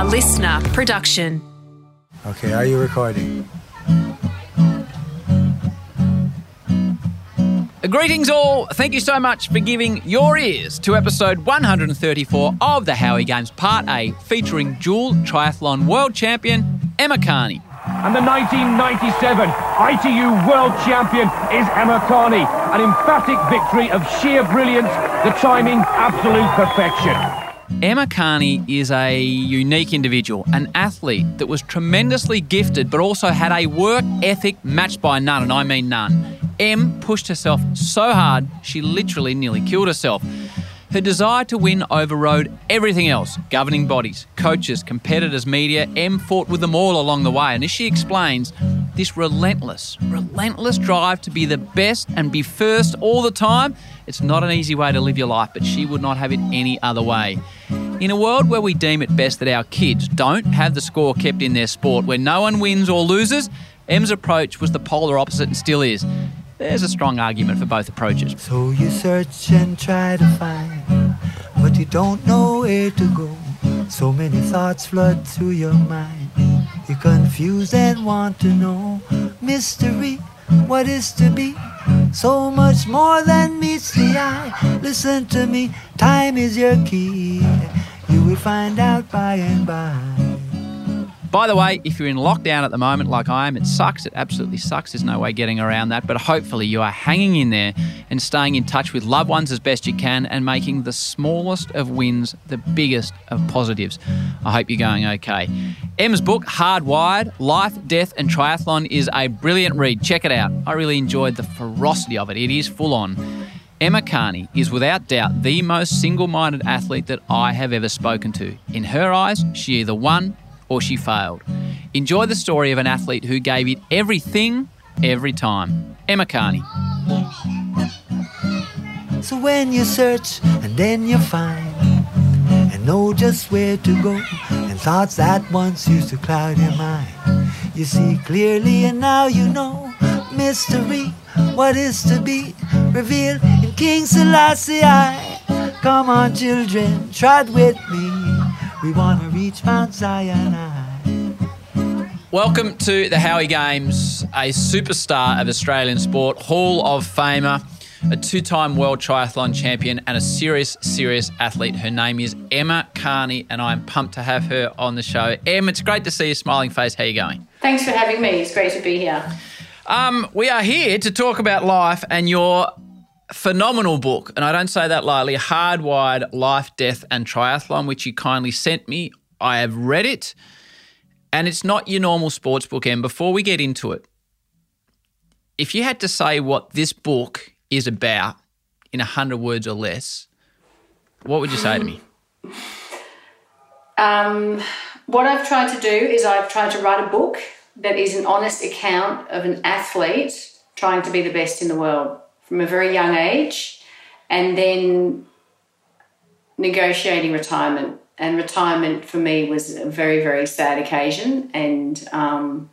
a listener production. Okay, are you recording? Greetings, all. Thank you so much for giving your ears to episode 134 of the Howie Games Part A, featuring dual triathlon world champion Emma Carney. And the 1997 ITU World Champion is Emma Carney. An emphatic victory of sheer brilliance, the timing absolute perfection. Emma Carney is a unique individual, an athlete that was tremendously gifted but also had a work ethic matched by none, and I mean none. Em pushed herself so hard, she literally nearly killed herself. Her desire to win overrode everything else governing bodies, coaches, competitors, media. Em fought with them all along the way. And as she explains, this relentless, relentless drive to be the best and be first all the time, it's not an easy way to live your life, but she would not have it any other way. In a world where we deem it best that our kids don't have the score kept in their sport, where no one wins or loses, Em's approach was the polar opposite and still is. There's a strong argument for both approaches. So you search and try to find, but you don't know where to go. So many thoughts flood through your mind. You're confused and want to know mystery, what is to be. So much more than meets the eye. Listen to me, time is your key. You will find out by and by. By the way, if you're in lockdown at the moment, like I am, it sucks. It absolutely sucks. There's no way getting around that. But hopefully, you are hanging in there and staying in touch with loved ones as best you can and making the smallest of wins the biggest of positives. I hope you're going okay. Em's book, Hardwired Life, Death, and Triathlon, is a brilliant read. Check it out. I really enjoyed the ferocity of it, it is full on. Emma Carney is without doubt the most single minded athlete that I have ever spoken to. In her eyes, she either won or she failed. Enjoy the story of an athlete who gave it everything, every time. Emma Carney. So when you search and then you find and know just where to go and thoughts that once used to cloud your mind, you see clearly and now you know mystery, what is to be revealed in King Selassie. Come on, children, trot with me. We want to reach Mount Zion. Welcome to the Howie Games, a superstar of Australian sport, Hall of Famer, a two time world triathlon champion, and a serious, serious athlete. Her name is Emma Carney, and I'm pumped to have her on the show. Em, it's great to see your smiling face. How are you going? Thanks for having me. It's great to be here. Um, we are here to talk about life and your phenomenal book, and I don't say that lightly Hardwired Life, Death, and Triathlon, which you kindly sent me. I have read it, and it's not your normal sports book. And before we get into it, if you had to say what this book is about in a hundred words or less, what would you say to me? Um, what I've tried to do is I've tried to write a book that is an honest account of an athlete trying to be the best in the world from a very young age and then negotiating retirement. And retirement for me was a very, very sad occasion. And um,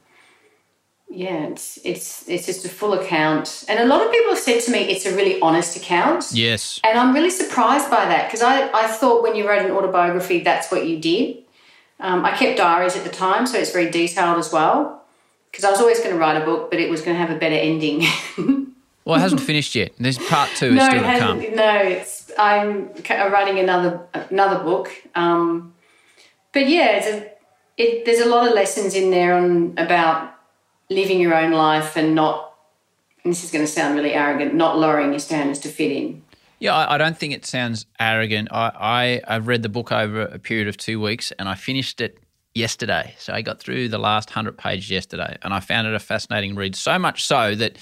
yeah, it's, it's, it's just a full account. And a lot of people have said to me it's a really honest account. Yes. And I'm really surprised by that because I, I thought when you wrote an autobiography, that's what you did. Um, I kept diaries at the time, so it's very detailed as well. Because I was always going to write a book, but it was going to have a better ending. Well, it hasn't finished yet. There's part two no, is still it to come. No, it's I'm writing another another book. Um, but yeah, it's a, it, there's a lot of lessons in there on about living your own life and not. And this is going to sound really arrogant. Not lowering your standards to fit in. Yeah, I, I don't think it sounds arrogant. I, I I've read the book over a period of two weeks, and I finished it yesterday. So I got through the last hundred pages yesterday, and I found it a fascinating read. So much so that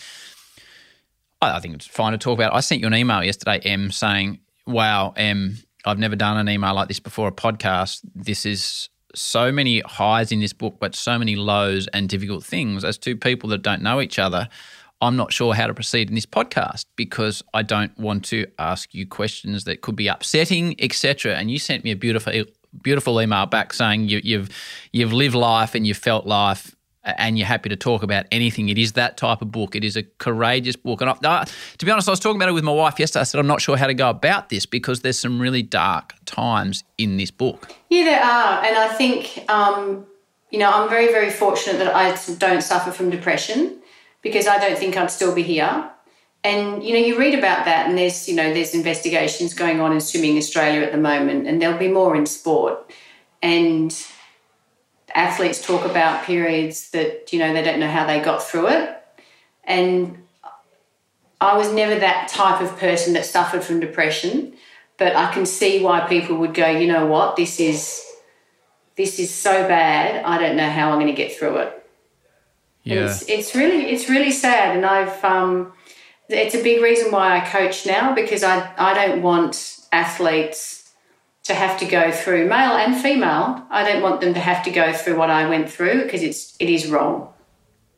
I think it's fine to talk about. I sent you an email yesterday, Em, saying, "Wow, Em, I've never done an email like this before. A podcast. This is." So many highs in this book, but so many lows and difficult things. As two people that don't know each other, I'm not sure how to proceed in this podcast because I don't want to ask you questions that could be upsetting, etc. And you sent me a beautiful, beautiful email back saying you, you've you've lived life and you've felt life, and you're happy to talk about anything. It is that type of book. It is a courageous book. And I, to be honest, I was talking about it with my wife yesterday. I said, I'm not sure how to go about this because there's some really dark times in this book. Yeah, there are. And I think, um, you know, I'm very, very fortunate that I don't suffer from depression because I don't think I'd still be here. And you know, you read about that, and there's you know, there's investigations going on in swimming Australia at the moment, and there'll be more in sport. And athletes talk about periods that you know they don't know how they got through it. And i was never that type of person that suffered from depression but i can see why people would go you know what? This is this is so bad. I don't know how i'm going to get through it. Yeah. It's, it's really it's really sad. And i've um it's a big reason why i coach now because i i don't want athletes to have to go through male and female. I don't want them to have to go through what I went through because it's it is wrong.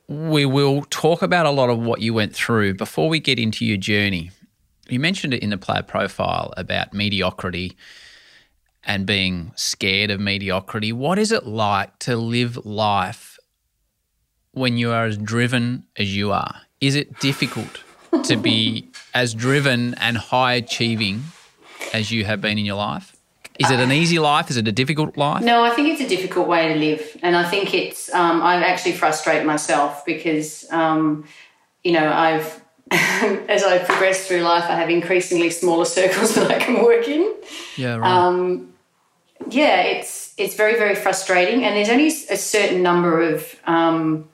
We will talk about a lot of what you went through before we get into your journey. You mentioned it in the player profile about mediocrity and being scared of mediocrity. What is it like to live life when you are as driven as you are? Is it difficult to be as driven and high achieving as you have been in your life? Is it an easy life? Is it a difficult life? No, I think it's a difficult way to live, and I think it's. Um, I actually frustrate myself because, um, you know, I've as I progress through life, I have increasingly smaller circles that I can work in. Yeah, right. Um, yeah, it's it's very very frustrating, and there's only a certain number of. Um,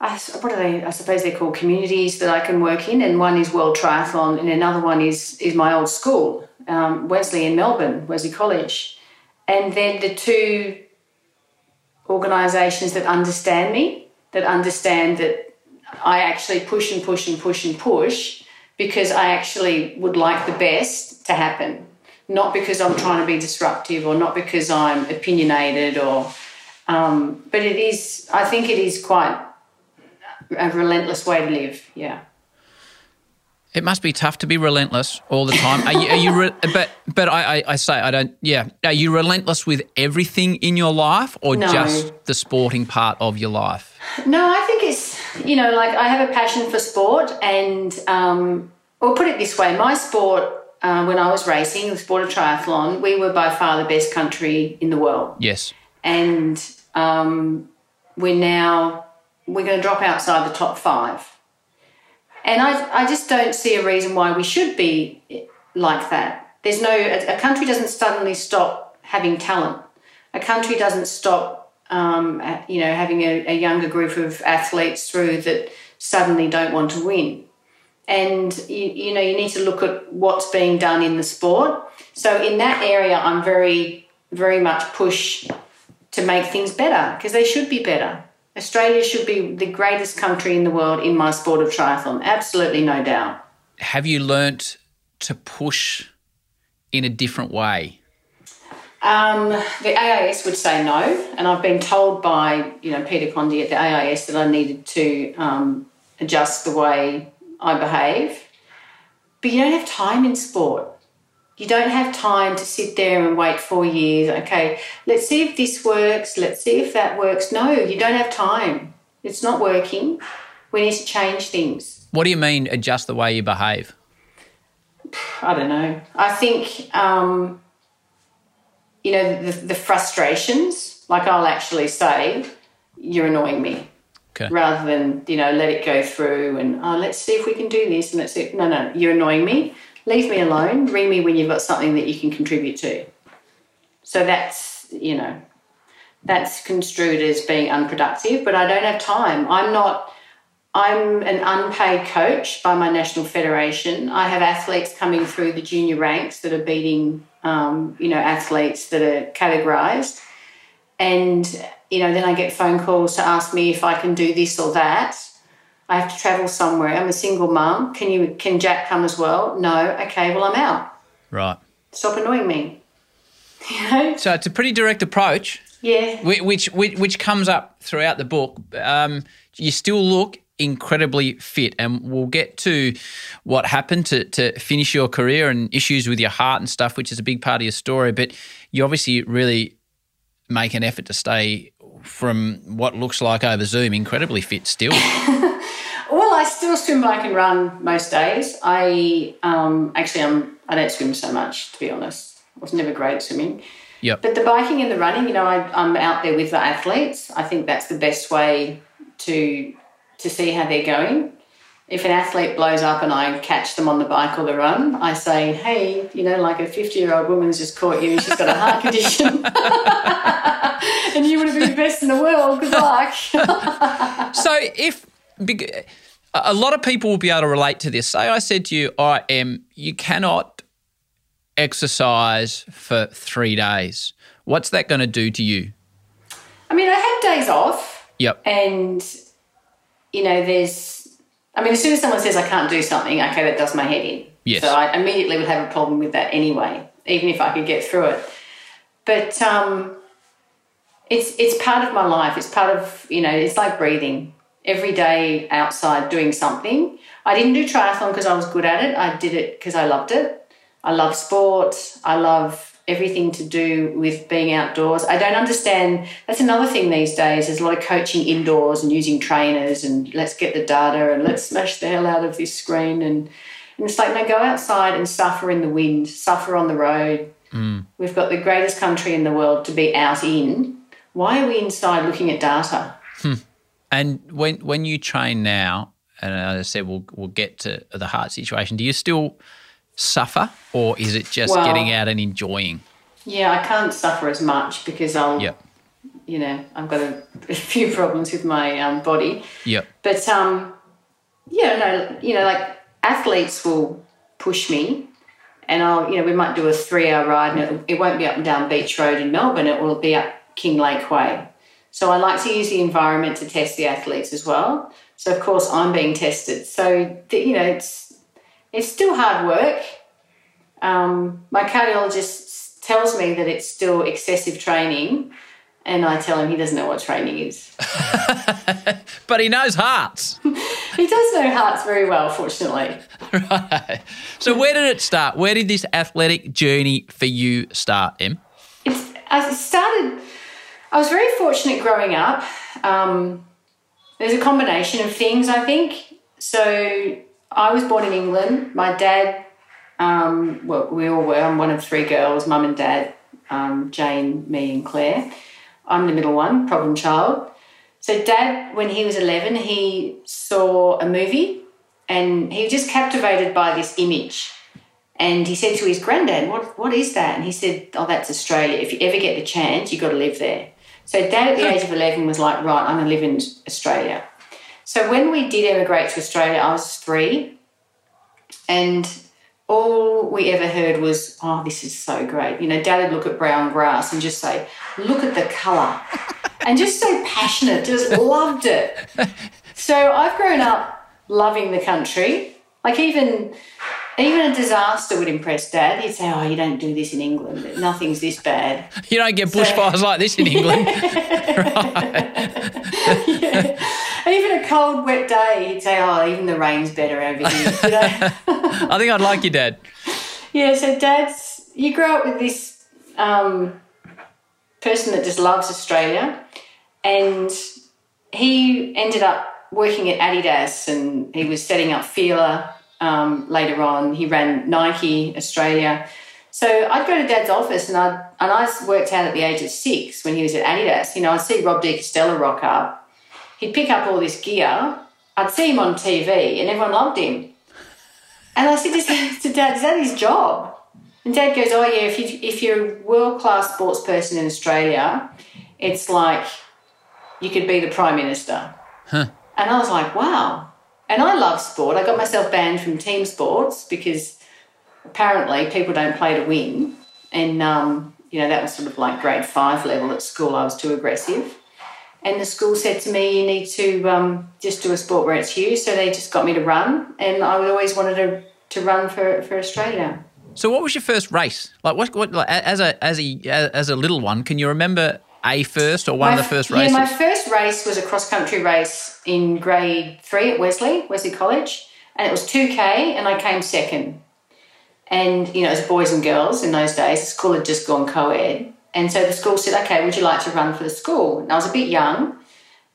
I, what are they? I suppose they're called communities that I can work in, and one is World Triathlon, and another one is is my old school um, Wesley in Melbourne, Wesley College. And then the two organisations that understand me, that understand that I actually push and push and push and push because I actually would like the best to happen, not because I'm trying to be disruptive or not because I'm opinionated or. Um, but it is, I think it is quite a relentless way to live, yeah. It must be tough to be relentless all the time. Are you? Are you re- but but I, I, I, say I don't. Yeah. Are you relentless with everything in your life, or no. just the sporting part of your life? No, I think it's you know like I have a passion for sport, and um, or put it this way, my sport. Uh, when I was racing, the sport of triathlon, we were by far the best country in the world. Yes. And um, we're now we're going to drop outside the top five and I, I just don't see a reason why we should be like that. There's no, a, country doesn't suddenly stop having talent. A country doesn't stop, um, you know, having a, a younger group of athletes through that suddenly don't want to win. And, you, you know, you need to look at what's being done in the sport. So in that area, I'm very, very much push to make things better because they should be better. Australia should be the greatest country in the world in my sport of triathlon. Absolutely no doubt. Have you learnt to push in a different way? Um, the AIS would say no, and I've been told by you know Peter Conde at the AIS that I needed to um, adjust the way I behave. But you don't have time in sport. You don't have time to sit there and wait four years. Okay, let's see if this works. Let's see if that works. No, you don't have time. It's not working. We need to change things. What do you mean, adjust the way you behave? I don't know. I think, um, you know, the, the frustrations, like I'll actually say, you're annoying me. Okay. Rather than, you know, let it go through and, oh, let's see if we can do this. And let's see. No, no, you're annoying me leave me alone. Ring me when you've got something that you can contribute to. So that's, you know, that's construed as being unproductive, but I don't have time. I'm not, I'm an unpaid coach by my national federation. I have athletes coming through the junior ranks that are beating, um, you know, athletes that are categorised. And, you know, then I get phone calls to ask me if I can do this or that. I have to travel somewhere. I'm a single mum. Can you can Jack come as well? No. Okay, well I'm out. Right. Stop annoying me. You know? So it's a pretty direct approach. Yeah. Which which which comes up throughout the book. Um, you still look incredibly fit, and we'll get to what happened to to finish your career and issues with your heart and stuff, which is a big part of your story. But you obviously really make an effort to stay from what looks like over Zoom, incredibly fit still. Well, I still swim, bike, and run most days. I um, actually, I'm I don't swim so much to be honest. I was never great at swimming. Yep. But the biking and the running, you know, I, I'm out there with the athletes. I think that's the best way to to see how they're going. If an athlete blows up and I catch them on the bike or the run, I say, "Hey, you know, like a 50 year old woman's just caught you. She's got a heart condition, and you would have been the best in the world. Good luck." so if a lot of people will be able to relate to this. Say I said to you, I am you cannot exercise for three days. What's that going to do to you? I mean, I have days off. Yep. And, you know, there's, I mean, as soon as someone says I can't do something, okay, that does my head in. Yes. So I immediately would have a problem with that anyway, even if I could get through it. But um, it's it's part of my life. It's part of you know. It's like breathing. Every day outside doing something. I didn't do triathlon because I was good at it. I did it because I loved it. I love sport. I love everything to do with being outdoors. I don't understand. That's another thing these days. There's a lot of coaching indoors and using trainers and let's get the data and let's smash the hell out of this screen. And, and it's like, no, go outside and suffer in the wind, suffer on the road. Mm. We've got the greatest country in the world to be out in. Why are we inside looking at data? And when when you train now, and as I said, we'll we'll get to the heart situation. Do you still suffer, or is it just Well- getting out and enjoying? Yeah, I can't suffer as much because I'll, Yep. you know, I've got a, a few problems with my um, body. Yep. But um, yeah, no, you know, like athletes will push me, and I'll, you know, we might do a three-hour ride, and it, it won't be up and down Beach Road in Melbourne. It will be up Kinglake Way. So I like to use the environment to test the athletes as well. So of course I'm being tested. So you know, it's it's still hard work. Um, my cardiologist tells me that it's still excessive training, and I tell him he doesn't know what training is. But he knows hearts. He does know hearts very well, fortunately. Right. So where did it start? Where did this athletic journey for you start, Em? It's, I started, I was very fortunate growing up. Um, there's a combination of things, I think. So I was born in England. My dad, um, well, we all were. I'm one of three girls, mum and dad, um, Jane, me, and Claire. I'm the middle one, problem child. So, dad, when he was 11, he saw a movie and he was just captivated by this image. And he said to his granddad, what, what is that? And he said, Oh, that's Australia. If you ever get the chance, you've got to live there. So, dad at the age of 11 was like, Right, I'm going to live in Australia. So, when we did emigrate to Australia, I was three. And all we ever heard was, Oh, this is so great. You know, dad would look at brown grass and just say, Look at the colour. and just so passionate, just loved it. So, I've grown up loving the country. Like, even even a disaster would impress dad. He'd say, Oh, you don't do this in England. Nothing's this bad. You don't get bushfires like this in England. Even a cold, wet day, he'd say, Oh, even the rain's better over here. You know? I think I'd like your dad. yeah, so dad's, you grow up with this um, person that just loves Australia. And he ended up working at Adidas and he was setting up Fila um, later on. He ran Nike Australia. So I'd go to Dad's office and I and I worked out at the age of six when he was at Adidas. You know, I'd see Rob De Castella rock up. He'd pick up all this gear. I'd see him on TV and everyone loved him. And I said to, to Dad, "Is that his job?" And Dad goes, "Oh yeah. If you if you're a world class sports person in Australia, it's like you could be the prime minister." And I was like, "Wow." And I love sport. I got myself banned from team sports because apparently people don't play to win. And, um, you know, that was sort of like grade five level at school. I was too aggressive. And the school said to me, you need to um, just do a sport where it's you. So they just got me to run. And I always wanted to, to run for, for Australia. So what was your first race? Like what? What? Like, as a as a as a little one, can you remember a first or one of the first races? yeah, my first race was a cross country race in grade three at Wesley, Wesley College, and it was 2K, and I came second. And, you know, as boys and girls in those days, the school had just gone co ed. And so the school said, okay, would you like to run for the school? And I was a bit young.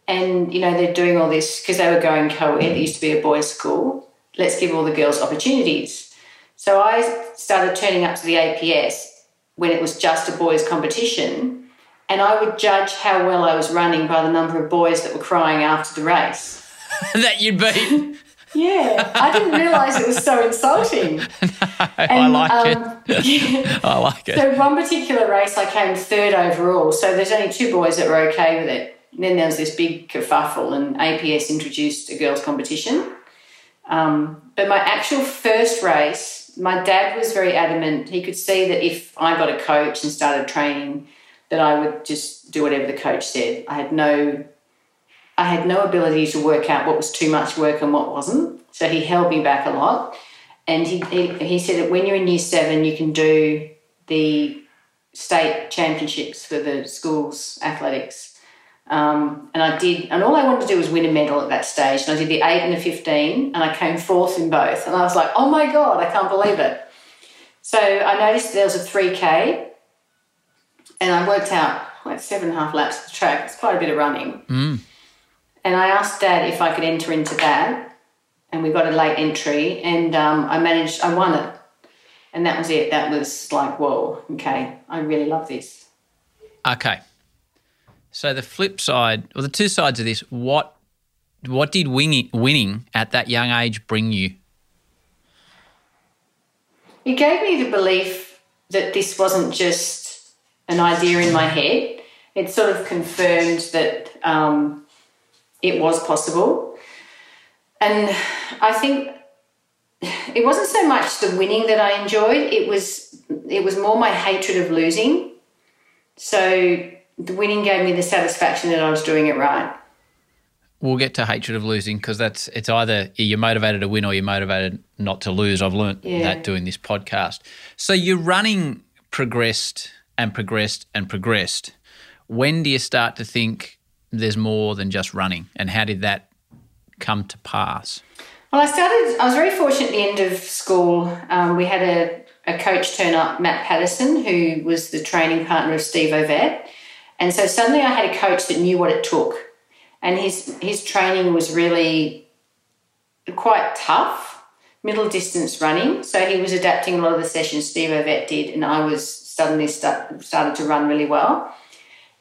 And, you know, they're doing all this because they were going co ed. It used to be a boys' school. Let's give all the girls opportunities. So I started turning up to the APS when it was just a boys' competition. And I would judge how well I was running by the number of boys that were crying after the race. that you'd beat. Yeah, I didn't realise it was so insulting. I like um, it. I like it. So one particular race, I came third overall. So there's only two boys that were okay with it. And then there was this big kerfuffle, and APS introduced a girls' competition. Um, but my actual first race, my dad was very adamant. He could see that if I got a coach and started training, that I would just do whatever the coach said. I had no I had no ability to work out what was too much work and what wasn't. So he held me back a lot. And he, he, he said that when you're in year seven, you can do the state championships for the school's athletics. Um, and I did, and all I wanted to do was win a medal at that stage. And I did the 8 and the 15, and I came fourth in both. And I was like, oh my God, I can't believe it. So I noticed there was a 3K, and I worked out like seven and a half laps of the track. It's quite a bit of running. Mm. And I asked Dad if I could enter into that, and we got a late entry, and um, I managed, I won it. And that was it. That was like, whoa, okay, I really love this. Okay. So the flip side, or the two sides of this, what what did winning, winning at that young age bring you? It gave me the belief that this wasn't just an idea in my head. It sort of confirmed that um, it was possible. And I think it wasn't so much the winning that I enjoyed, it was it was more my hatred of losing. So the winning gave me the satisfaction that I was doing it right. We'll get to hatred of losing because that's it's either you're motivated to win or you're motivated not to lose. I've learnt Yeah. that doing this podcast. So your running progressed and progressed and progressed. When do you start to think there's more than just running, and how did that come to pass? Well, I started, I was very fortunate at the end of school. Um, we had a, a coach turn up, Matt Patterson, who was the training partner of Steve Ovett. And so suddenly I had a coach that knew what it took. And his, his training was really quite tough, middle distance running. So he was adapting a lot of the sessions Steve Ovett did, and I was suddenly start, started to run really well.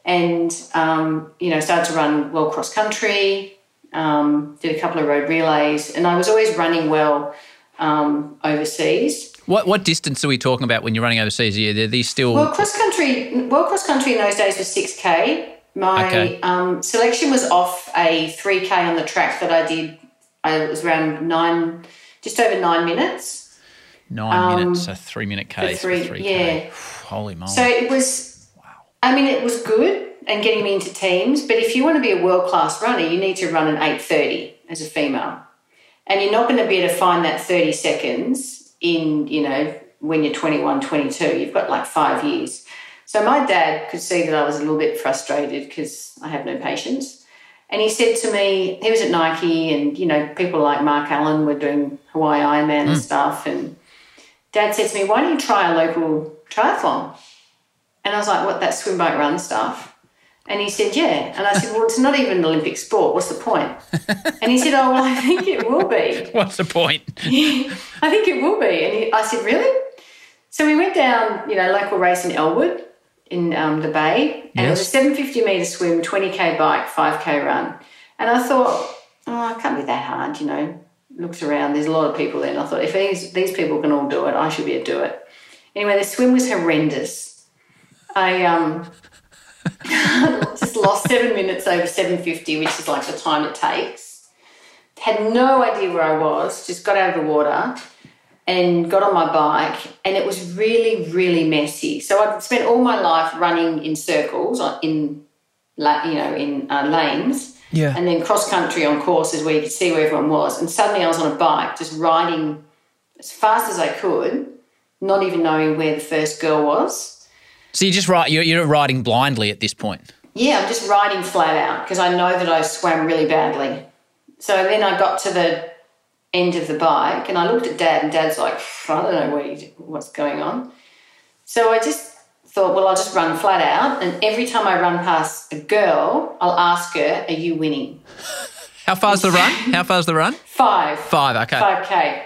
And, um, you know, started to run well cross country, um, did a couple of road relays, and I was always running well um, overseas. What what distance are we talking about when you're running overseas? Are these still Well, cross country, well, cross country in those days was six k. My Okay. um, selection was off a three k on the track that I did. I was around nine, just over nine minutes. Nine minutes, a three minute case, um, three- three yeah. k. Holy moly! So it was. wow. I mean, it was good and getting me into teams. But if you want to be a world class runner, you need to run an eight thirty as a female, and you're not going to be able to find that thirty seconds in you know when you're 21, 22. You've got like five years. So my dad could see that I was a little bit frustrated because I have no patience. And he said to me, he was at Nike, and you know, people like Mark Allen were doing Hawaii Ironman and stuff. And Dad said to me, "Why don't you try a local triathlon?" And I was like, "What? That swim, bike, run stuff?" And he said, "Yeah." And I said, "Well, it's not even an Olympic sport. What's the point?" And he said, "Oh, well, I think it will be. What's the point? I think it will be." And he, I said, "Really?" So we went down, you know, local race in Elwood in um, the Bay, and it was a 750 metre swim, 20k bike, 5k run. And I thought, oh, it can't be that hard, you know. Looked around, there's a lot of people there, and I thought, if these, these people can all do it, I should be able to do it. Anyway, the swim was horrendous. I um, just lost seven minutes over 750, which is like the time it takes. Had no idea where I was, just got out of the water and got on my bike and it was really really messy so i'd spent all my life running in circles in you know in uh, lanes Yeah. and then cross country on courses where you could see where everyone was and suddenly i was on a bike just riding as fast as i could not even knowing where the first girl was So you're just right, you're, you're riding blindly at this point. yeah i'm just riding flat out because i know that i swam really badly so then i got to the end of the bike and I looked at dad and dad's like, I don't know what he, what's going on. So I just thought, well, I'll just run flat out. And every time I run past a girl, I'll ask her, Are you winning? How far's the run? How far's the run? Five. Five. Okay. 5K.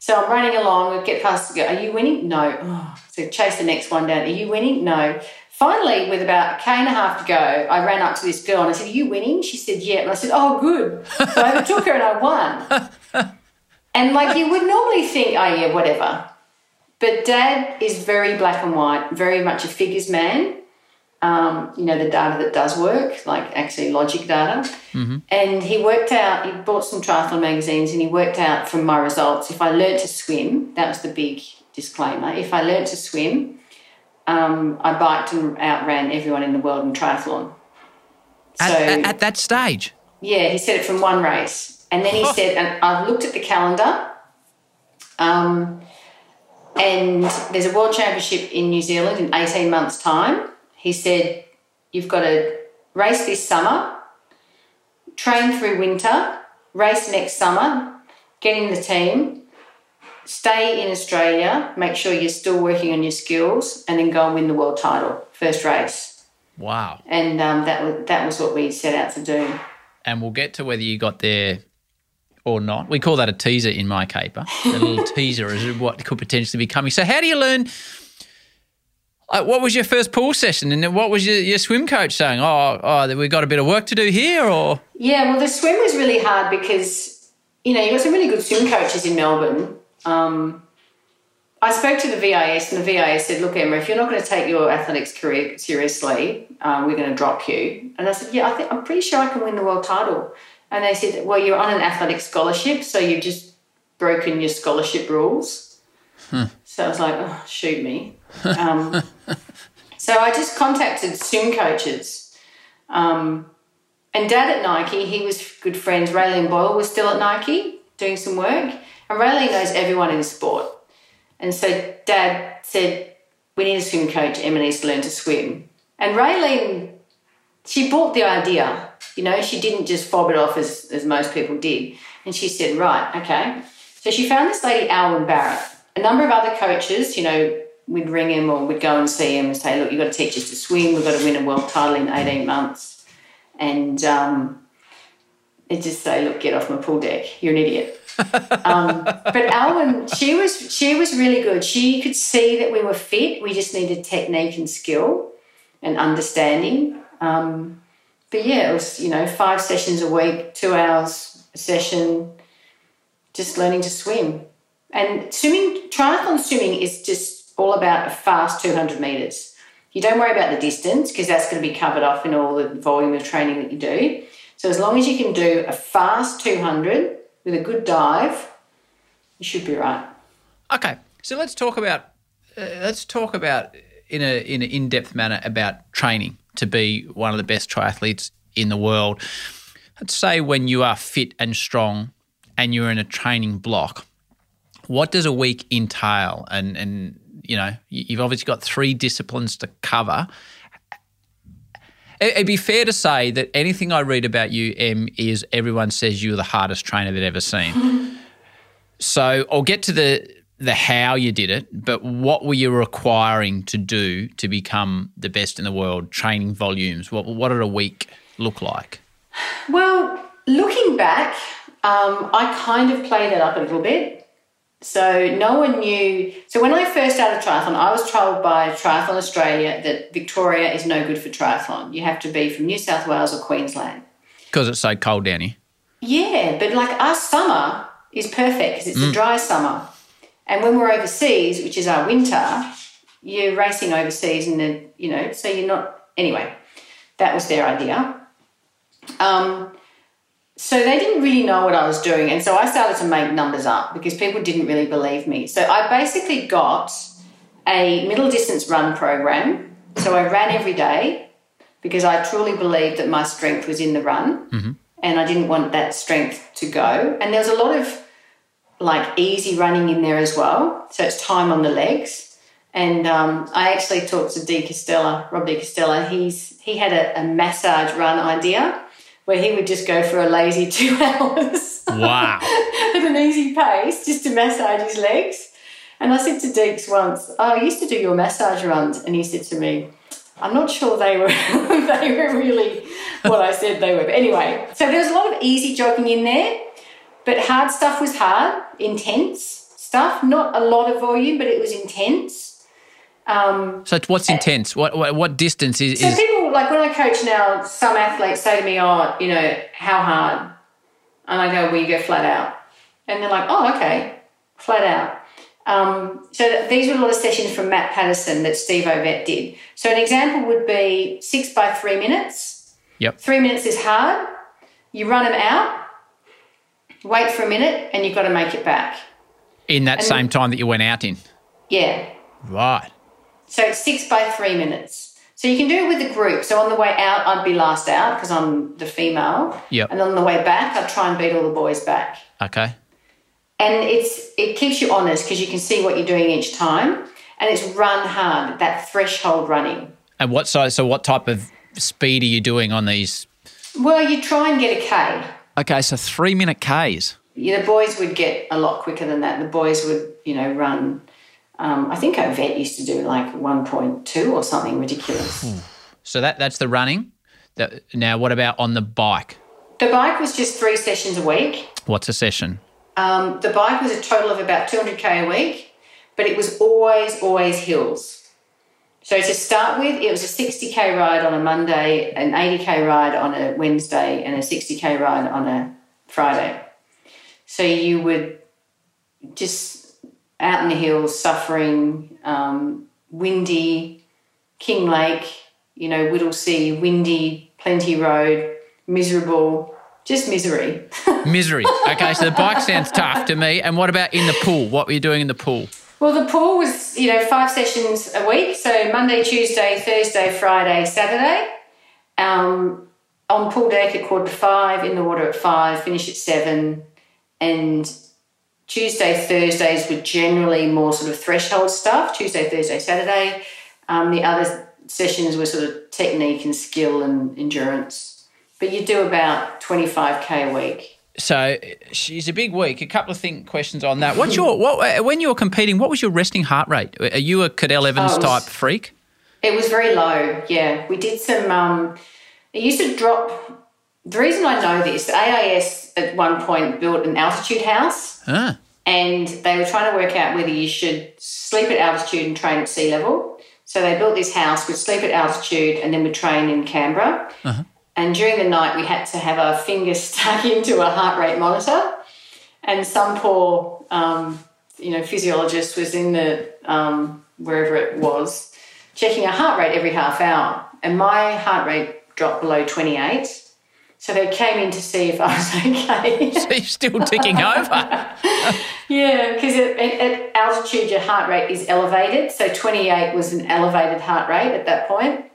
So I'm running along, I get past the girl, Are you winning? No. Oh, so chase the next one down. Are you winning? No. Finally, with about a K and a half to go, I ran up to this girl and I said, Are you winning? She said, Yeah. And I said, Oh, good. So I overtook her and I won. And like you would normally think, Oh, yeah, whatever. But dad is very black and white, very much a figures man. Um, you know, the data that does work, like actually logic data. And he worked out, he bought some triathlon magazines and he worked out from my results if I learned to swim, that was the big disclaimer. If I learned to swim, um, I biked and outran everyone in the world in triathlon. So, At, at, at that stage. yeah, he said it from one race. And then he said, and I looked at the calendar, um, and there's a world championship in New Zealand in 18 months' time. He said, You've got to race this summer, train through winter, race next summer, get in the team, stay in Australia, make sure you're still working on your skills, and then go and win the world title, first race. Wow. And um, that, was, that was what we set out to do. And we'll get to whether you got there or not. We call that a teaser in my caper. A little teaser is what could potentially be coming. So, how do you learn? What was your first pool session, and then what was your, your swim coach saying? Oh, oh, we got a bit of work to do here, or Yeah, well, the swim was really hard because, you know, you've got some really good swim coaches in Melbourne. Um, I spoke to the VIS, and the VIS said, Look, Emma, if you're not going to take your athletics career seriously, um, we're going to drop you. And I said, Yeah, I think, I'm pretty sure I can win the world title. And they said, Well, you're on an athletic scholarship, so you've just broken your scholarship rules. So I was like, Oh, shoot me. Um, so I just contacted swim coaches. Um, and dad at Nike, he was good friends. Raelene Boyle was still at Nike doing some work. And Raelene knows everyone in sport. And so dad said, We need a swim coach. Emma needs to learn to swim. And Raelene, she bought the idea. You know, she didn't just fob it off as, as most people did. And she said, Right, okay. So she found this lady, Alwyn Barrett. A number of other coaches, you know, we'd ring him or we'd go and see him and say, Look, you've got to teach us to swim. We've got to win a world title in 18 months. And um, it just say, Look, get off my pool deck. You're an idiot. um, but Alwyn, she was she was really good. She could see that we were fit. We just needed technique and skill and understanding. Um, but yeah, it was you know five sessions a week, two hours a session, just learning to swim. And swimming, triathlon swimming is just all about a fast 200 meters. You don't worry about the distance because that's going to be covered off in all the volume of training that you do. So as long as you can do a fast 200 with a good dive, you should be right. Okay, so let's talk about uh, let's talk about in a in an in depth manner about training to be one of the best triathletes in the world. Let's say when you are fit and strong and you're in a training block, what does a week entail? And and you know you- you've obviously got three disciplines to cover. It- It'd be fair to say that anything I read about you, Em, is everyone says you're the hardest trainer they've ever seen. So I'll get to the the how you did it, but what were you requiring to do to become the best in the world? Training volumes. What what did a week look like? Well, looking back, um, I kind of played it up a little bit. So no one knew. So when I first started triathlon, I was told by Triathlon Australia that Victoria is no good for triathlon. You have to be from New South Wales or Queensland. Because it's so cold down here. Yeah, but like our summer is perfect because it's a dry summer. And when we're overseas, which is our winter, you're racing overseas and the, you know, so you're not, anyway, that was their idea. Um, so they didn't really know what I was doing. And so I started to make numbers up because people didn't really believe me. So I basically got a middle distance run program. So I ran every day because I truly believed that my strength was in the run and I didn't want that strength to go. And there was a lot of like easy running in there as well. So it's time on the legs. And um, I actually talked to De Castella, Rob De Castella. He's he had a, a massage run idea where he would just go for a lazy two hours Wow. at an easy pace just to massage his legs. And I said to Deeks once, oh, I used to do your massage runs. And he said to me, I'm not sure they were they were really what I said they were. But anyway, so there was a lot of easy jogging in there, but hard stuff was hard, intense stuff. Not a lot of volume, but it was intense. Um, So what's intense? What what, what distance is, so is people like when I coach now, some athletes say to me, "Oh, you know, how hard?" And I go, "Well, you go flat out," and they're like, "Oh, okay, flat out." Um, so th- these were a lot of sessions from Matt Patterson that Steve Ovett did. So an example would be six by three minutes. Yep. Three minutes is hard. You run them out, wait for a minute, and you've got to make it back. in that and- same time that you went out in? Yeah, Right. So it's six by three minutes. So you can do it with a group. So on the way out, I'd be last out because I'm the female. Yep. And on the way back, I'd try and beat all the boys back. Okay. And it's it keeps you honest because you can see what you're doing each time. And it's run hard, that threshold running. And what so so what type of speed are you doing on these? Well, you try and get a K. Okay, so three minute Ks. Yeah, the boys would get a lot quicker than that. The boys would, you know, run. Um, I think Ovett used to do like 1.2 or something ridiculous. So that that's the running. That, now, what about on the bike? The bike was just three sessions a week. What's a session? Um, the bike was a total of about 200k a week, but it was always, always hills. So to start with, it was a 60k ride on a Monday, an 80k ride on a Wednesday, and a 60k ride on a Friday. So you would just out in the hills, suffering, um, windy, Kinglake, you know, Whittlesea, windy, plenty road, miserable, just misery. Misery. Okay, so the bike sounds tough to me. And what about in the pool? What were you doing in the pool? Well, the pool was, you know, five sessions a week. So Monday, Tuesday, Thursday, Friday, Saturday. Um, on pool deck at quarter to five, in the water at five, finish at seven. And Tuesday, Thursdays were generally more sort of threshold stuff. Tuesday, Thursday, Saturday. Um, the other sessions were sort of technique and skill and endurance. But you do about 25k a week. So she's a big week. A couple of think questions on that. What's your what when you were competing? What was your resting heart rate? Are you a Cadel Evans Oh, type freak? It was very low. Yeah, we did some. Um, it used to drop. The reason I know this, AIS at one point built an altitude house, Ah, and they were trying to work out whether you should sleep at altitude and train at sea level. So they built this house. We'd sleep at altitude, and then we'd train in Canberra. And during the night, we had to have our fingers stuck into a heart rate monitor. And some poor, um, you know, physiologist was in the um, wherever it was, checking our heart rate every half hour. And my heart rate dropped below 28. So they came in to see if I was okay. so you're still ticking over. yeah, because at, altitude, your heart rate is elevated. So 28 was an elevated heart rate at that point.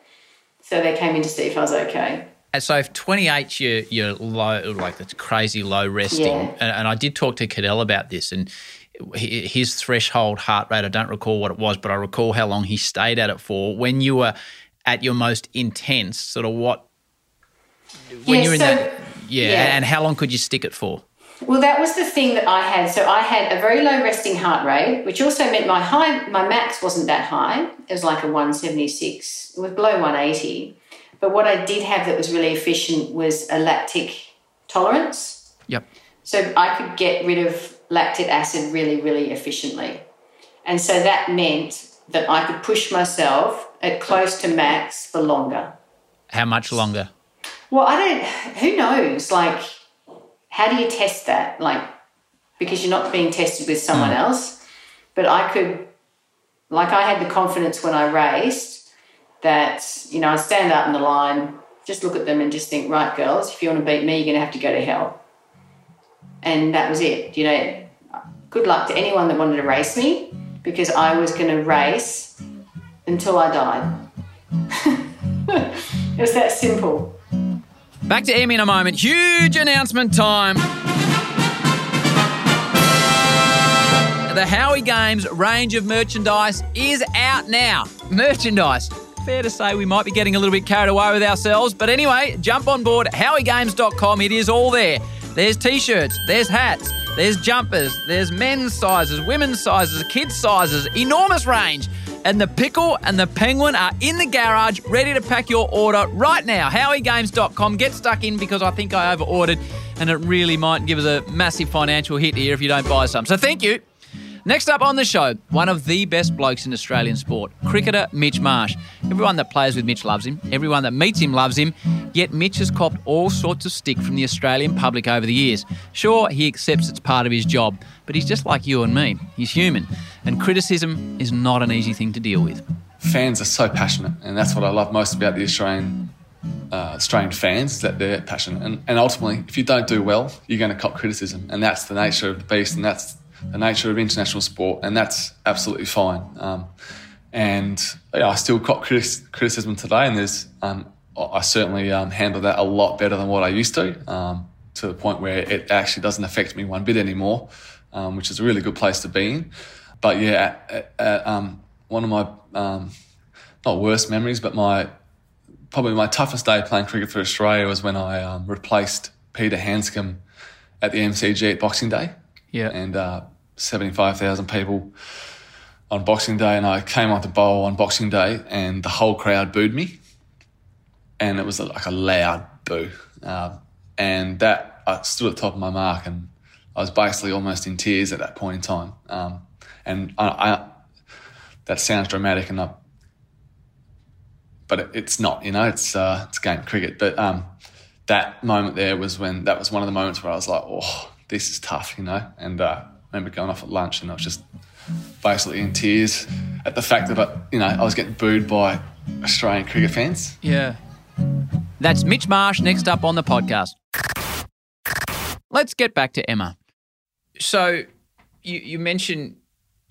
So they came in to see if I was okay. So if 28, you're, you're low, like that's crazy low resting. Yeah. And, and I did talk to Cadel about this and his threshold heart rate, I don't recall what it was, but I recall how long he stayed at it for. When you were at your most intense, sort of what, when Yeah, you're in so- that, yeah, yeah. and how long could you stick it for? Well, that was the thing that I had. So I had a very low resting heart rate, which also meant my high, my max wasn't that high. It was like a 176. It was below 180. But what I did have that was really efficient was a lactic tolerance. Yep. So I could get rid of lactic acid really, really efficiently. And so that meant that I could push myself at close to max for longer. How much longer? Well, I don't, who knows? Like, how do you test that? Like, because you're not being tested with someone hmm. else. But I could, like, I had the confidence when I raced that, you know, I'd stand up in the line, just look at them and just think, right, girls, if you want to beat me, you're going to have to go to hell. And that was it. You know, good luck to anyone that wanted to race me because I was going to race until I died. it was that simple. Back to Emmy in a moment. Huge announcement time. The Howie Games range of merchandise is out now. Merchandise. Fair to say we might be getting a little bit carried away with ourselves, but anyway, jump on board howiegames.com. It is all there. There's t shirts, there's hats, there's jumpers, there's men's sizes, women's sizes, kids' sizes, enormous range. And the pickle and the penguin are in the garage, ready to pack your order right now. HowieGames.com. Get stuck in because I think I over ordered and it really might give us a massive financial hit here if you don't buy some. So thank you. Next up on the show, one of the best blokes in Australian sport, cricketer Mitch Marsh. Everyone that plays with Mitch loves him, everyone that meets him loves him, yet Mitch has copped all sorts of stick from the Australian public over the years. Sure, he accepts it's part of his job, but he's just like you and me. He's human, and criticism is not an easy thing to deal with. Fans are so passionate, and that's what I love most about the Australian uh, Australian fans that they're passionate. And, and ultimately, if you don't do well, you're going to cop criticism, and that's the nature of the beast, and that's the nature of international sport, and that's absolutely fine. Um, and yeah, I still cop criticism today, and there's um, I certainly um, handle that a lot better than what I used to, um, to the point where it actually doesn't affect me one bit anymore, um, which is a really good place to be in. But yeah, at, at, um, one of my not worst memories, but my probably my toughest day playing cricket for Australia was when I replaced Peter Handscomb at the MCG at Boxing Day. Yeah. And uh, 75,000 people on Boxing Day, and I came onto bowl on Boxing Day, and the whole crowd booed me, and it was like a loud boo, uh, and that I stood at the top of my mark, and I was basically almost in tears at that point in time, um, and I, I, that sounds dramatic, and I, but it, it's not, you know, it's uh, it's game cricket, but um, that moment there was when that was one of the moments where I was like, oh, this is tough, you know, and. Uh, remember going off at lunch and I was just basically in tears at the fact that you know I was getting booed by Australian cricket fans. Yeah. That's Mitch Marsh next up on the podcast. Let's get back to Emma. So you you mentioned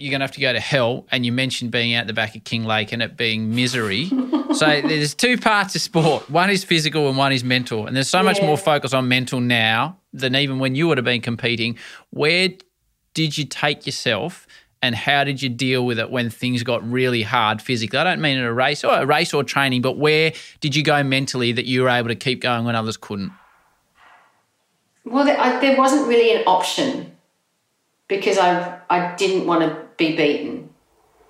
you're going to have to go to hell, and you mentioned being out the back of Kinglake and it being misery. so there's two parts of sport. One is physical and one is mental. And there's so yeah. much more focus on mental now than even when you would have been competing. Where did you take yourself and how did you deal with it when things got really hard physically? I don't mean in a race or a race or training, but where did you go mentally that you were able to keep going when others couldn't? Well, there, there wasn't really an option because I I didn't want to be beaten.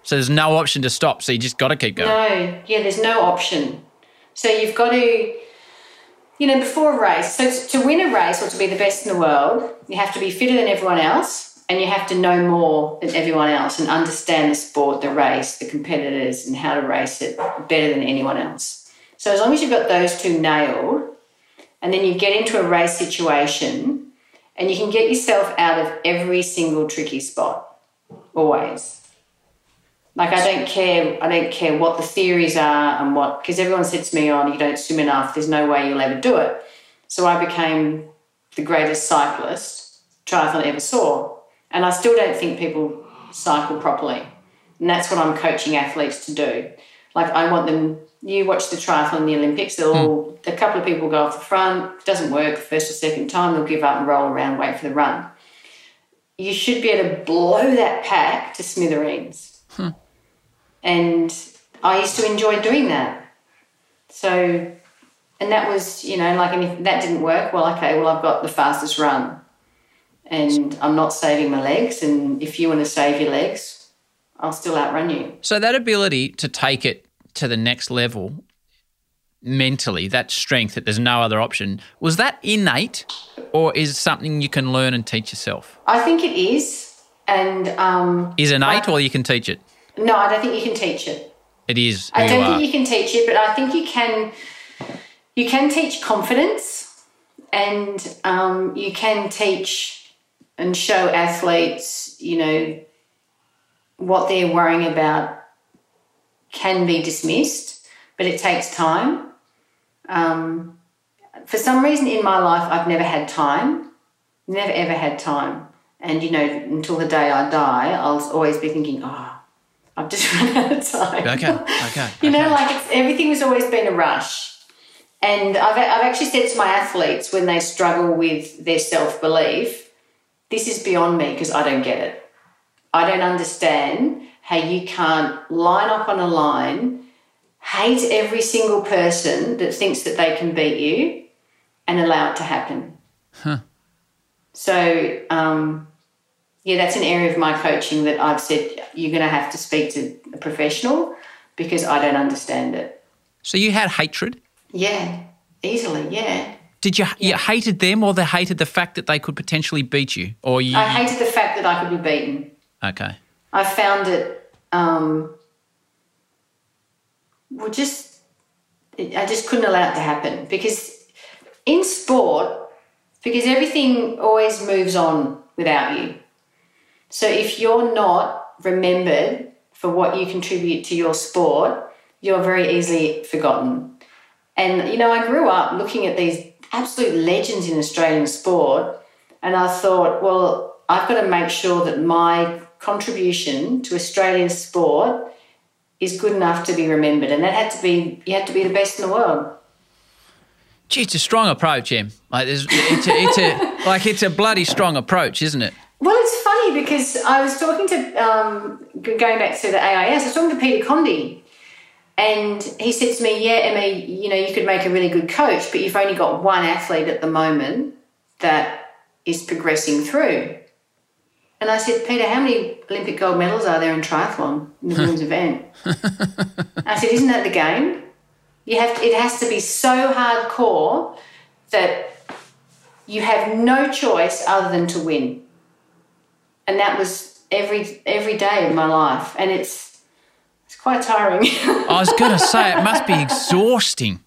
So there's no option to stop. So you just got to keep going. No, yeah, there's no option. So you've got to, you know, before a race. So to win a race or to be the best in the world, you have to be fitter than everyone else and you have to know more than everyone else and understand the sport, the race, the competitors, and how to race it better than anyone else. So as long as you've got those two nailed, and then you get into a race situation, and you can get yourself out of every single tricky spot, always. Like I don't care, I don't care what the theories are and what because everyone said to me, "Oh, you don't swim enough. There's no way you'll ever do it." So I became the greatest cyclist triathlon ever saw and I still don't think people cycle properly. And that's what I'm coaching athletes to do. Like I want them you watch the triathlon in the Olympics, they'll all, a couple of people go off the front, it doesn't work first or second time, they'll give up and roll around, wait for the run. You should be able to blow that pack to smithereens. Hmm. And I used to enjoy doing that. So, and that was, you know, like, and if that didn't work, well, okay, well, I've got the fastest run and I'm not saving my legs. And if you want to save your legs, I'll still outrun you. So that ability to take it to the next level mentally, that strength that there's no other option, was that innate or is something you can learn and teach yourself? I think it is. And um, is innate or you can teach it? No, I don't think you can teach it. It is. I don't think you can teach it, but I think you can. You can teach confidence, and um, you can teach and show athletes, you know, what they're worrying about can be dismissed, but it takes time. Um, for some reason in my life, I've never had time, never ever had time. And, you know, until the day I die, I'll always be thinking, oh, I've just run out of time. Okay, okay. you okay. know, like everything has always been a rush. And I've, I've actually said to my athletes when they struggle with their self belief, this is beyond me because I don't get it. I don't understand how you can't line up on a line, hate every single person that thinks that they can beat you, and allow it to happen. Huh. So, um, yeah, that's an area of my coaching that I've said you're going to have to speak to a professional because I don't understand it. So you had hatred. Yeah, easily, yeah. Did you you hated them, or they hated the fact that they could potentially beat you, or you? I hated the fact that I could be beaten. okay. I found it, um, well, just, I just couldn't allow it to happen because in sport, because everything always moves on without you. So if you're not remembered for what you contribute to your sport, you're very easily forgotten. And, you know, I grew up looking at these absolute legends in Australian sport, and I thought, well, I've got to make sure that my contribution to Australian sport is good enough to be remembered. And that had to be, you had to be the best in the world. Gee, it's a strong approach, Em. Like, there's, it's a, it's a like it's a bloody strong approach, isn't it? Well, it's funny because I was talking to, um, going back to the AIS, I was talking to Peter Conde, and he said to me, Yeah, Emma, you know, you could make a really good coach, but you've only got one athlete at the moment that is progressing through. And I said, Peter, how many Olympic gold medals are there in triathlon in the women's event? I said, Isn't that the game? You have it has to be so hardcore that you have no choice other than to win. And that was every every day of my life. And it's it's quite tiring. I was going to say it must be exhausting.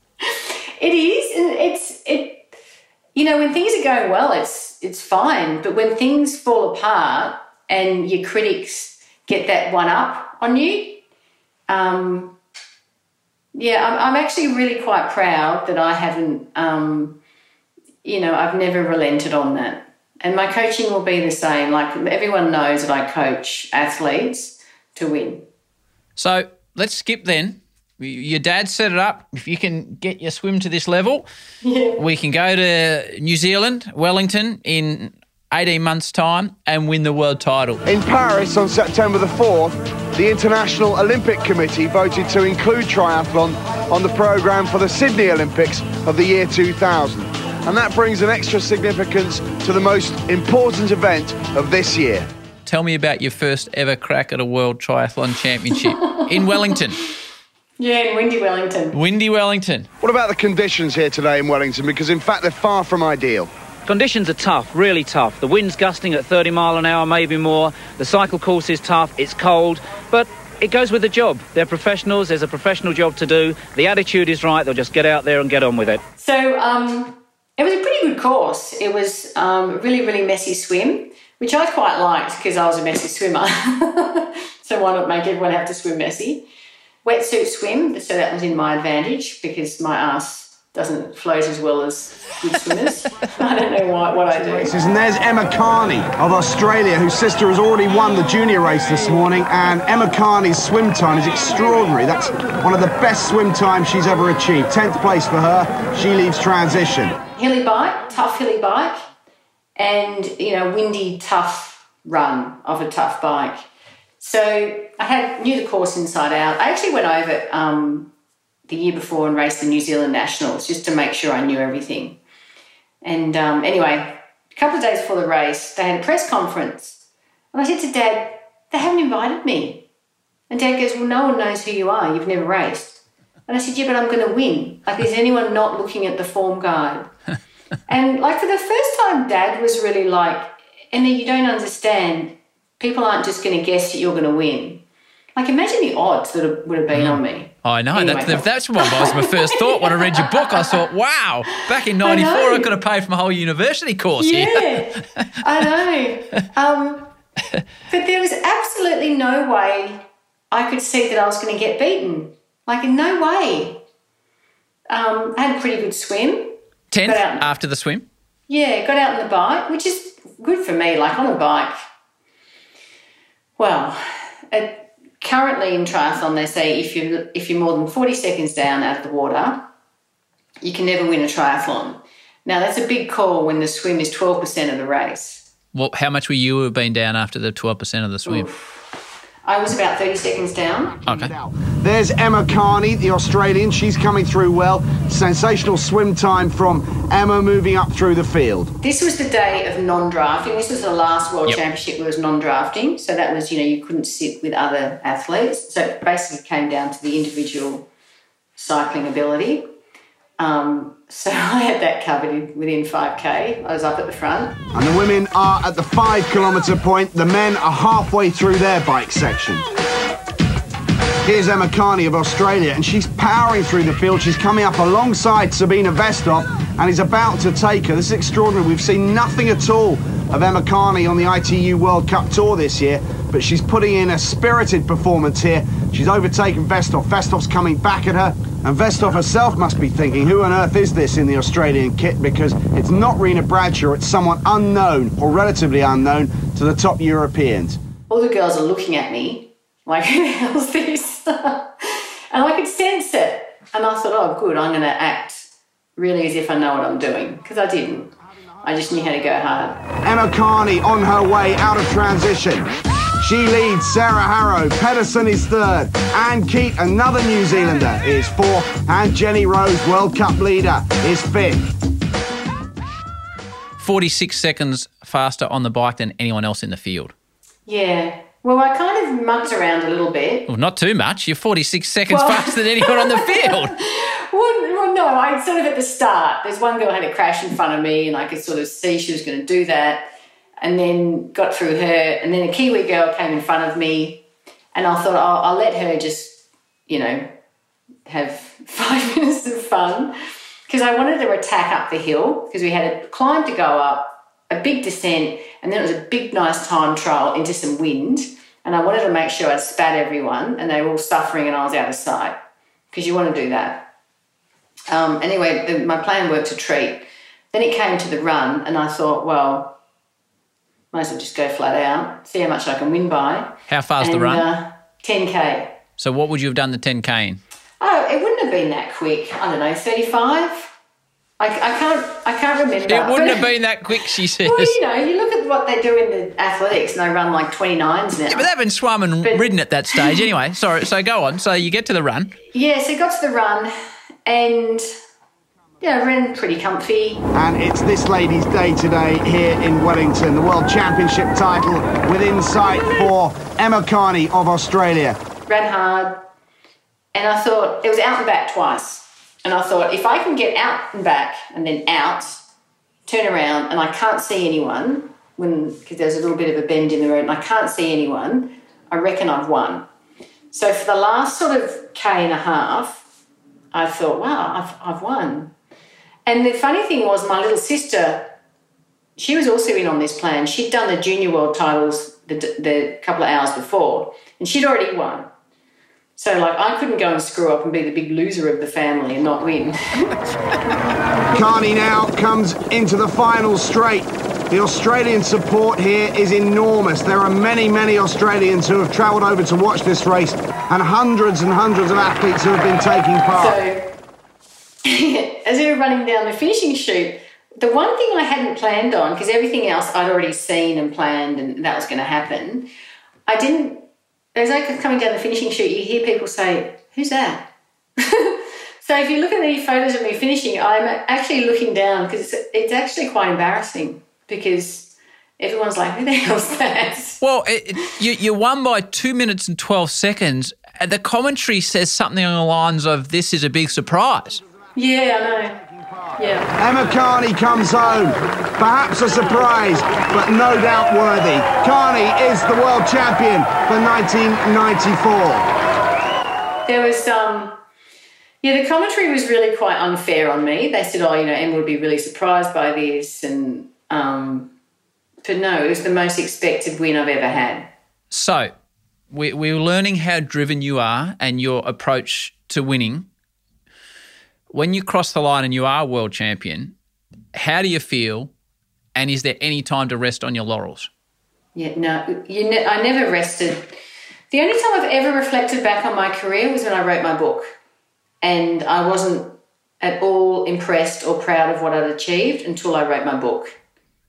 It is, and it's it. You know, when things are going well, it's it's fine. But when things fall apart and your critics get that one up on you, um, yeah, I'm, I'm actually really quite proud that I haven't. Um, you know, I've never relented on that. And my coaching will be the same. Like everyone knows that I coach athletes to win. So let's skip then. Your dad set it up. If you can get your swim to this level, we can go to New Zealand, Wellington, in 18 months' time and win the world title. In Paris on September the 4th, the International Olympic Committee voted to include triathlon on the programme for the Sydney Olympics of the year 2000. And that brings an extra significance to the most important event of this year. Tell me about your first ever crack at a world triathlon championship in Wellington. Yeah, in windy Wellington. Windy Wellington. What about the conditions here today in Wellington? Because in fact they're far from ideal. Conditions are tough, really tough. The wind's gusting at 30 mile an hour, maybe more. The cycle course is tough, it's cold, but it goes with the job. They're professionals, there's a professional job to do. The attitude is right, they'll just get out there and get on with it. So um, it was a pretty good course. It was um, a really, really messy swim, which I quite liked because I was a messy swimmer. so why not make everyone have to swim messy? Wetsuit swim, so that was in my advantage because my ass doesn't float as well as good swimmers. I don't know why, what I do. And there's Emma Carney of Australia, whose sister has already won the junior race this morning. And Emma Carney's swim time is extraordinary. That's one of the best swim times she's ever achieved. 10th place for her. She leaves transition. Hilly bike, tough hilly bike, and you know, windy, tough run of a tough bike. So I had knew the course inside out. I actually went over um, the year before and raced the New Zealand Nationals just to make sure I knew everything. And um, anyway, a couple of days before the race, they had a press conference, and I said to Dad, "They haven't invited me." And Dad goes, "Well, no one knows who you are. You've never raced." And I said, "Yeah, but I'm going to win. Like, is anyone not looking at the form guide?" and like for the first time, Dad was really like, "Emma, you don't understand. People aren't just going to guess that you're going to win. Like, imagine the odds that would have been on me." I know. Anyway. That's, that's what was my first thought when I read your book. I thought, wow, back in 94, I, could have paid for my whole university course here. Yeah, I know. Um, but there was absolutely no way I could see that I was going to get beaten. Like, in no way. Um, I had a pretty good swim. 10th out. after the swim. Yeah, got out on the bike, which is good for me. Like on a bike. Well, it, currently in triathlon, they say if you if you're more than forty seconds down out of the water, you can never win a triathlon. Now that's a big call when the swim is twelve percent of the race. Well, how much were you have been down after the 12% of the swim? I was about 30 seconds down. Okay. There's Emma Carney, the Australian. She's coming through well. Sensational swim time from Emma moving up through the field. This was the day of non-drafting. This was the last World Yep. Championship was non-drafting. So that was, you know, you couldn't sit with other athletes. So it basically came down to the individual cycling ability. Um, so I had that covered in- within 5K. I was up at the front. And the women are at the five kilometre point. The men are halfway through their bike section. Here's Emma Carney of Australia, and she's powering through the field. She's coming up alongside Sabina Vestov and is about to take her. This is extraordinary. We've seen nothing at all of Emma Carney on the ITU World Cup Tour this year, but she's putting in a spirited performance here. She's overtaken Vestov. Vestov's coming back at her, and Vestov herself must be thinking, who on earth is this in the Australian kit? Because it's not Rina Bradshaw, it's someone unknown or relatively unknown to the top Europeans. all the girls are looking at me like, who the hell's this? and I could sense it. And I thought, oh, good, I'm going to act really as if I know what I'm doing. Because I didn't. I just knew how to go hard. Emma Carney on her way out of transition. She leads Sarah Harrow. Pedersen is third. Anne Keat, another New Zealander, is fourth. And Jenny Rose, World Cup leader, is fifth. 46 seconds faster on the bike than anyone else in the field. Yeah. Well, I kind of mucked around a little bit. Well, not too much. You're 46 seconds Well- faster than anyone on the field. Well, well, no, I sort of at the start. There's one girl had a crash in front of me, and I could sort of see she was going to do that, and then got through her, and then a Kiwi girl came in front of me, and I thought I'll, I'll let her just, you know, have five minutes of fun because I wanted to attack up the hill because we had a climb to go up, a big descent, and then it was a big, nice time trial into some wind. And I wanted to make sure I'd spat everyone and they were all suffering and I was out of sight because you want to do that. Um, anyway, the, my plan worked a treat. Then it came to the run, and I thought, well, might as well just go flat out, see how much I can win by. How far's the run? Uh, 10k. so what would you have done the 10K in? Oh, it wouldn't have been that quick. I don't know, 35. I, I can't. I can't remember. It wouldn't have been that quick, she says. Well, you know, you look at what they do in the athletics, and they run like 29s now. But they've been swum and But- ridden at that stage anyway. Sorry, so go on. So you get to the run. Yeah, so got to the run, and yeah, ran pretty comfy. And it's this lady's day today here in Wellington. The World Championship title within sight for Emma Carney of Australia. ran hard, and I thought it was out and back twice. And I thought if I can get out and back and then out, turn around, and I can't see anyone when because there's a little bit of a bend in the road, and I can't see anyone, I reckon I've won. So for the last sort of k and a half, I thought, wow, I've, I've won. And the funny thing was, my little sister, she was also in on this plan. She'd done the junior world titles the, the couple of hours before, and she'd already won. So, like, I couldn't go and screw up and be the big loser of the family and not win. Carney now comes into the final straight. The Australian support here is enormous. There are many, many Australians who have travelled over to watch this race, and hundreds and hundreds of athletes who have been taking part. So, as we were running down the finishing chute, the one thing I hadn't planned on, because everything else I'd already seen and planned and that was going to happen, I didn't. As I was coming down the finishing chute, you hear people say, Who's that? so if you look at the photos of me finishing, I'm actually looking down because it's, it's actually quite embarrassing because everyone's like, Who the hell's that? Well, it, it- you, you won by two minutes and 12 seconds. And The commentary says something along the lines of, This is a big surprise. Yeah, I know. Yeah. Emma Carney comes home. Perhaps a surprise, but no doubt worthy. Carney is the world champion for 1994. There was um yeah, the commentary was really quite unfair on me. They said, "Oh, you know, Emma would be really surprised by this," and um, but no, it was the most expected win I've ever had. So we, we're learning how driven you are and your approach to winning. When you cross the line and you are world champion, how do you feel? And is there any time to rest on your laurels? Yeah, no, you ne- I never rested. The only time I've ever reflected back on my career was when I wrote my book, and I wasn't at all impressed or proud of what I'd achieved until I wrote my book.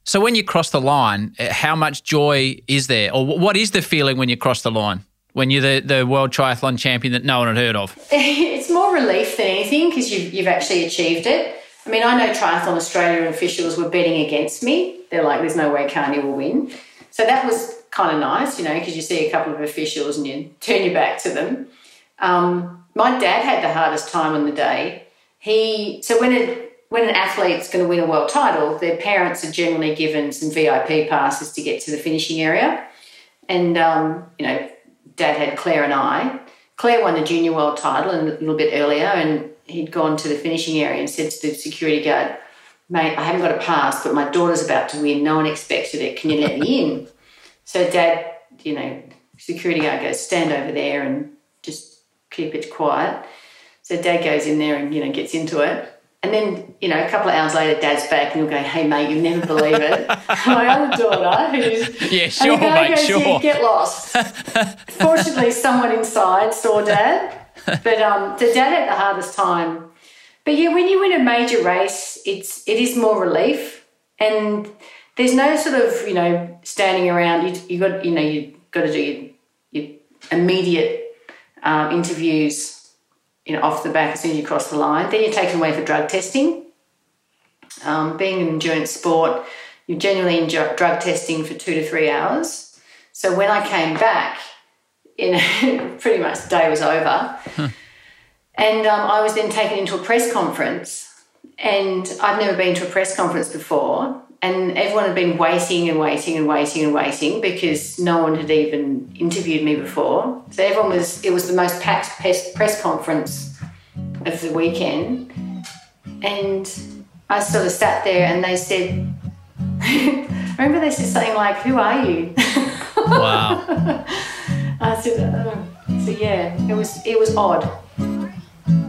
So when you cross the line, uh, how much joy is there? Or what is the feeling when you cross the line? When you're the, the world triathlon champion that no one had heard of? it's more relief than anything because you've, you've actually achieved it. I mean, I know Triathlon Australia officials were betting against me. They're like, there's no way Carney will win. So that was kind of nice, you know, because you see a couple of officials and you turn your back to them. Um, my dad had the hardest time on the day. He so when it when an athlete's going to win a world title, their parents are generally given some VIP passes to get to the finishing area. And, um, you know, dad had Claire and I. Claire won the junior world title a little bit earlier, and he'd gone to the finishing area and said to the security guard, Mate, I haven't got a pass, but my daughter's about to win. No one expected it. Can you let me in? So, dad, you know, security guard goes, Stand over there and just keep it quiet. So, dad goes in there and, you know, gets into it. And then, you know, a couple of hours later, dad's back and he'll go, hey, mate, you'll never believe it. My other daughter, who's. Yeah, sure, and mate, goes, sure. Yeah, get lost. Fortunately, someone inside saw dad. But um, the dad had the hardest time. But yeah, when you win a major race, it's it is more relief, and there's no sort of you know standing around. You you got you know you got to do your, your immediate um, interviews you know, off the back as soon as you cross the line. Then you're taken away for drug testing. Um, being an endurance sport, you're generally in drug testing for two to three hours. So when I came back, in pretty much the day was over, and um, I was then taken into a press conference. And I've never been to a press conference before, and everyone had been waiting and waiting and waiting and waiting because no one had even interviewed me before. So everyone was, it was the most packed press conference of the weekend. And I sort of sat there and they said, remember they said something like, Who are you? Wow. I said, oh. So yeah, it was, it was odd.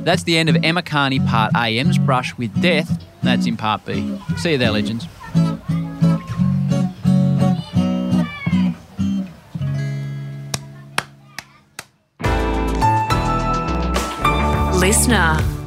That's the end of Emma Carney Part A. Em's brush with death. That's in Part B. See you there, legends. Listener